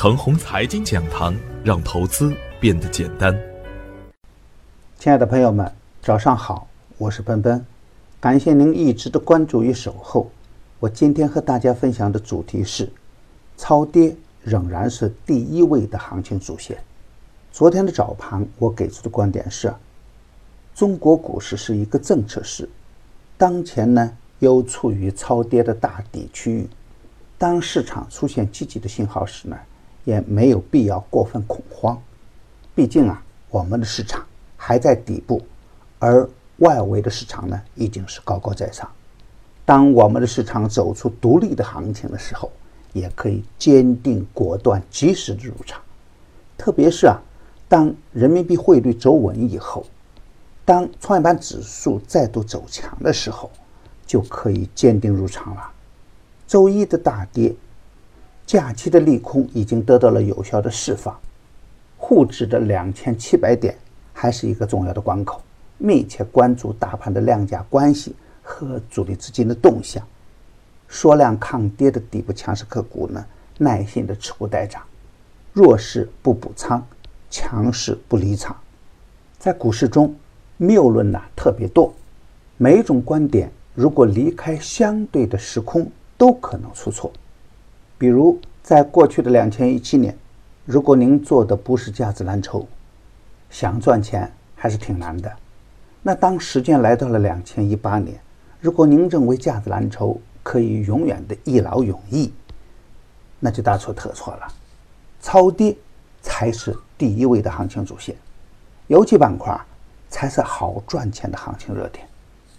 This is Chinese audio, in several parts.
程红财经讲堂，让投资变得简单。亲爱的朋友们，早上好，我是奔奔，感谢您一直的关注与守候。我今天和大家分享的主题是：超跌仍然是第一位的行情主线。昨天的早盘，我给出的观点是：中国股市是一个政策市，当前呢又处于超跌的大底区域。当市场出现积极的信号时呢，也没有必要过分恐慌。毕竟啊，我们的市场还在底部，而外围的市场呢已经是高高在上。当我们的市场走出独立的行情的时候，也可以坚定果断、及时的入场。特别是啊，当人民币汇率走稳以后，当创业板指数再度走强的时候，就可以坚定入场了。周一的大跌，假期的利空已经得到了有效的释放，沪指的两千七百点还是一个重要的关口，密切关注大盘的量价关系和主力资金的动向，缩量抗跌的底部强势个股呢，耐心的持股待涨，弱势不补仓，强势不离场。在股市中，谬论呐特别多，每一种观点如果离开相对的时空。都可能出错，比如在过去的两千一七年，如果您做的不是价值蓝筹，想赚钱还是挺难的。那当时间来到了两千一八年，如果您认为价值蓝筹可以永远的一劳永逸，那就大错特错了。超跌才是第一位的行情主线，尤其板块才是好赚钱的行情热点，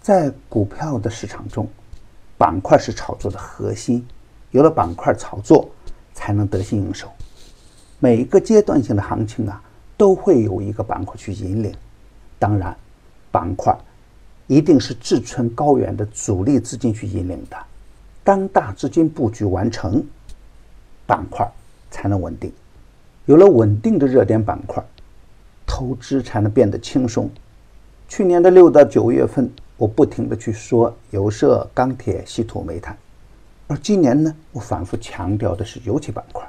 在股票的市场中。板块是炒作的核心，有了板块炒作，才能得心应手。每一个阶段性的行情啊，都会有一个板块去引领。当然，板块一定是志存高远的主力资金去引领的。当大资金布局完成，板块才能稳定。有了稳定的热点板块，投资才能变得轻松。去年的六到九月份。我不停的去说有色、钢铁、稀土、煤炭，而今年呢，我反复强调的是油气板块，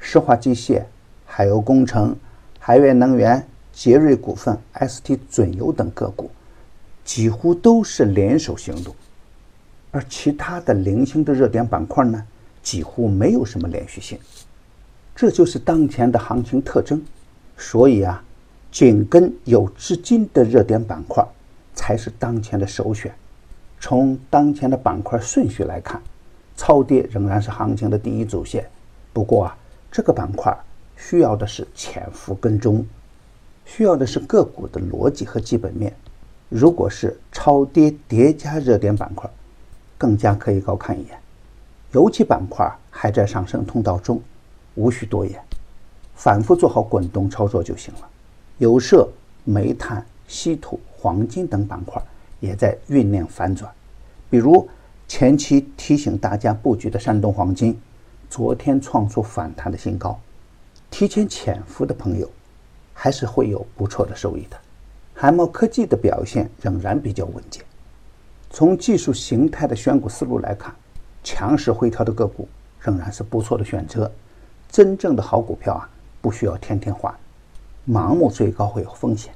石化机械、海油工程、海源能源、杰瑞股份、ST 准油等个股，几乎都是联手行动，而其他的零星的热点板块呢，几乎没有什么连续性，这就是当前的行情特征。所以啊，紧跟有资金的热点板块。才是当前的首选。从当前的板块顺序来看，超跌仍然是行情的第一主线。不过啊，这个板块需要的是潜伏跟踪，需要的是个股的逻辑和基本面。如果是超跌叠加热点板块，更加可以高看一眼。油气板块还在上升通道中，无需多言，反复做好滚动操作就行了。有色、煤炭。稀土、黄金等板块也在酝酿反转，比如前期提醒大家布局的山东黄金，昨天创出反弹的新高。提前潜伏的朋友，还是会有不错的收益的。海茂科技的表现仍然比较稳健。从技术形态的选股思路来看，强势回调的个股仍然是不错的选择。真正的好股票啊，不需要天天换，盲目追高会有风险。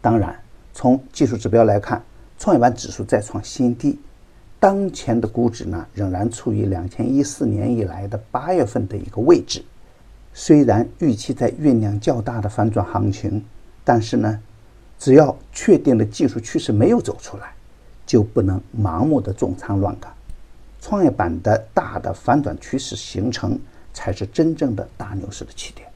当然，从技术指标来看，创业板指数再创新低，当前的估值呢仍然处于两千一四年以来的八月份的一个位置。虽然预期在酝酿较大的反转行情，但是呢，只要确定的技术趋势没有走出来，就不能盲目的重仓乱干。创业板的大的反转趋势形成，才是真正的大牛市的起点。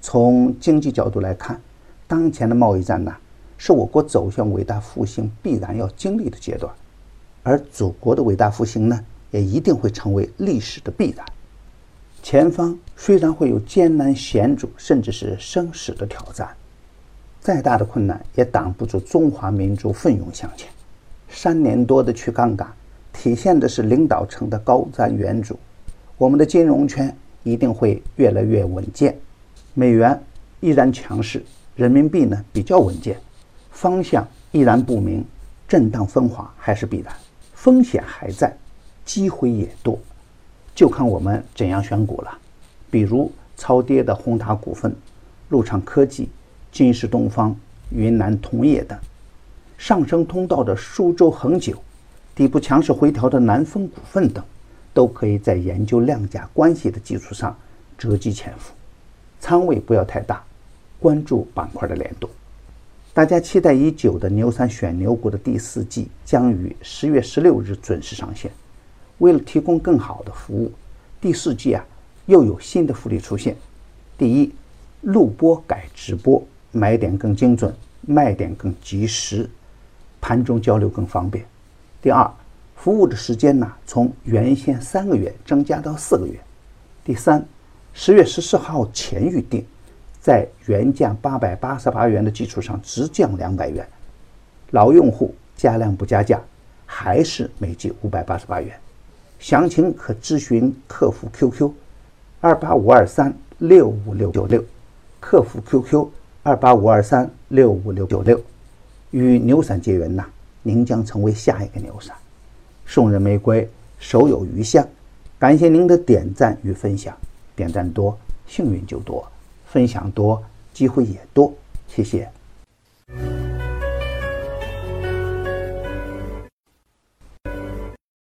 从经济角度来看，当前的贸易战呢？是我国走向伟大复兴必然要经历的阶段，而祖国的伟大复兴呢，也一定会成为历史的必然。前方虽然会有艰难险阻，甚至是生死的挑战，再大的困难也挡不住中华民族奋勇向前。三年多的去杠杆，体现的是领导层的高瞻远瞩。我们的金融圈一定会越来越稳健，美元依然强势，人民币呢比较稳健。方向依然不明，震荡分化还是必然，风险还在，机会也多，就看我们怎样选股了。比如超跌的宏达股份、陆畅科技、金石东方、云南铜业等；上升通道的苏州恒久、底部强势回调的南风股份等，都可以在研究量价关系的基础上择机潜伏，仓位不要太大，关注板块的联动。大家期待已久的牛散选牛股的第四季将于十月十六日准时上线。为了提供更好的服务，第四季啊又有新的福利出现。第一，录播改直播，买点更精准，卖点更及时，盘中交流更方便。第二，服务的时间呢从原先三个月增加到四个月。第三，十月十四号前预定。在原价八百八十八元的基础上直降两百元，老用户加量不加价，还是每季五百八十八元。详情可咨询客服 QQ：二八五二三六五六九六，客服 QQ：二八五二三六五六九六。与牛散结缘呐，您将成为下一个牛散。送人玫瑰，手有余香。感谢您的点赞与分享，点赞多，幸运就多。分享多机会也多谢谢。